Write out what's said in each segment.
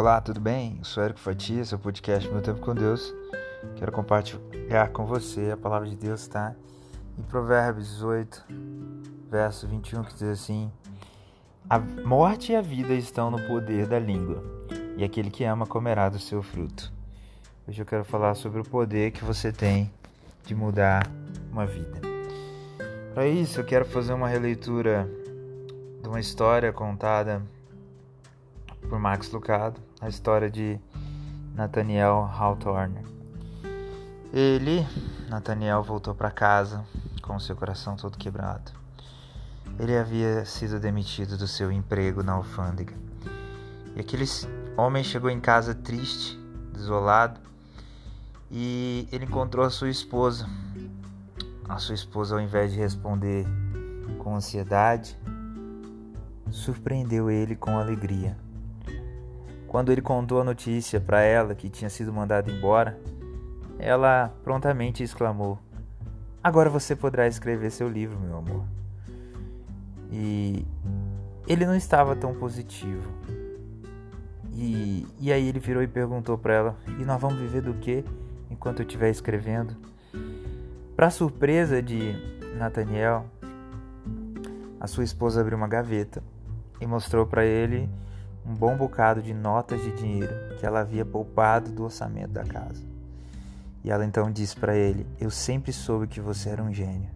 Olá, tudo bem? Eu sou Érico Fatia, seu podcast Meu Tempo com Deus. Quero compartilhar com você a palavra de Deus, tá? Em Provérbios 18, verso 21, que diz assim: A morte e a vida estão no poder da língua, e aquele que ama comerá do seu fruto. Hoje eu quero falar sobre o poder que você tem de mudar uma vida. Para isso, eu quero fazer uma releitura de uma história contada por Max Lucado, a história de Nathaniel Hawthorne. Ele, Nathaniel, voltou para casa com seu coração todo quebrado. Ele havia sido demitido do seu emprego na alfândega. E aquele homem chegou em casa triste, desolado, e ele encontrou a sua esposa. A sua esposa, ao invés de responder com ansiedade, surpreendeu ele com alegria. Quando ele contou a notícia para ela que tinha sido mandado embora, ela prontamente exclamou: Agora você poderá escrever seu livro, meu amor. E ele não estava tão positivo. E, e aí ele virou e perguntou para ela: E nós vamos viver do que enquanto eu estiver escrevendo? Para surpresa de Nathaniel, a sua esposa abriu uma gaveta e mostrou para ele um bom bocado de notas de dinheiro que ela havia poupado do orçamento da casa. E ela então disse para ele: Eu sempre soube que você era um gênio.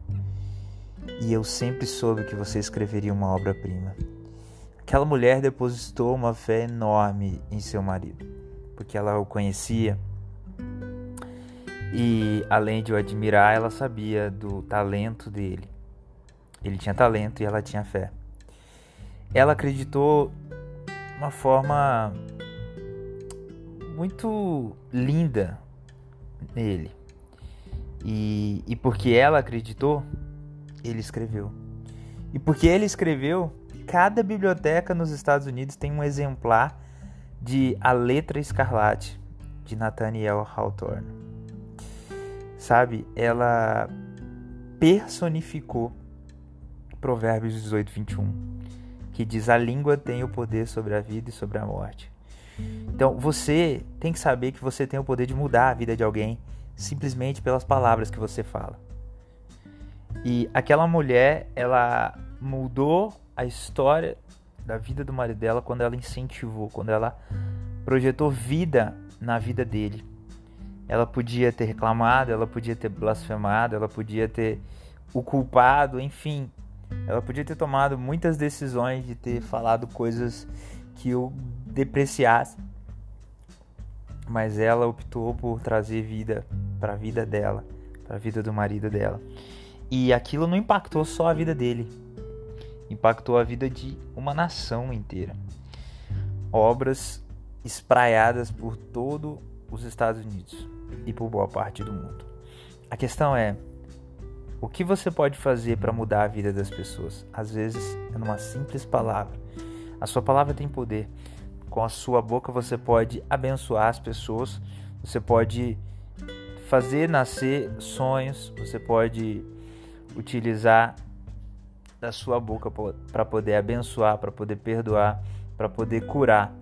E eu sempre soube que você escreveria uma obra-prima. Aquela mulher depositou uma fé enorme em seu marido, porque ela o conhecia. E além de o admirar, ela sabia do talento dele. Ele tinha talento e ela tinha fé. Ela acreditou uma forma muito linda nele. E, e porque ela acreditou, ele escreveu. E porque ele escreveu, cada biblioteca nos Estados Unidos tem um exemplar de A Letra Escarlate, de Nathaniel Hawthorne. Sabe, ela personificou Provérbios 18, 21 que diz: A língua tem o poder sobre a vida e sobre a morte. Então você tem que saber que você tem o poder de mudar a vida de alguém simplesmente pelas palavras que você fala. E aquela mulher, ela mudou a história da vida do marido dela quando ela incentivou, quando ela projetou vida na vida dele. Ela podia ter reclamado, ela podia ter blasfemado, ela podia ter o culpado, enfim, ela podia ter tomado muitas decisões de ter falado coisas que eu depreciasse. Mas ela optou por trazer vida para a vida dela, para a vida do marido dela. E aquilo não impactou só a vida dele, impactou a vida de uma nação inteira. Obras espraiadas por todo os Estados Unidos e por boa parte do mundo. A questão é, o que você pode fazer para mudar a vida das pessoas? Às vezes é numa simples palavra. A sua palavra tem poder. Com a sua boca você pode abençoar as pessoas, você pode fazer nascer sonhos, você pode utilizar da sua boca para poder abençoar, para poder perdoar, para poder curar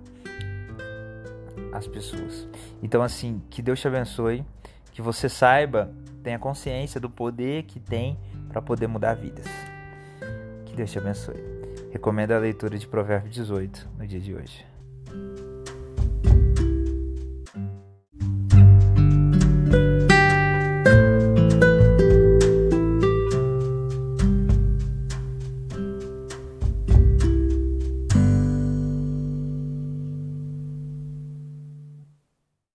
as pessoas. Então assim, que Deus te abençoe, que você saiba tenha consciência do poder que tem para poder mudar vidas. Que Deus te abençoe. Recomendo a leitura de Provérbios 18 no dia de hoje.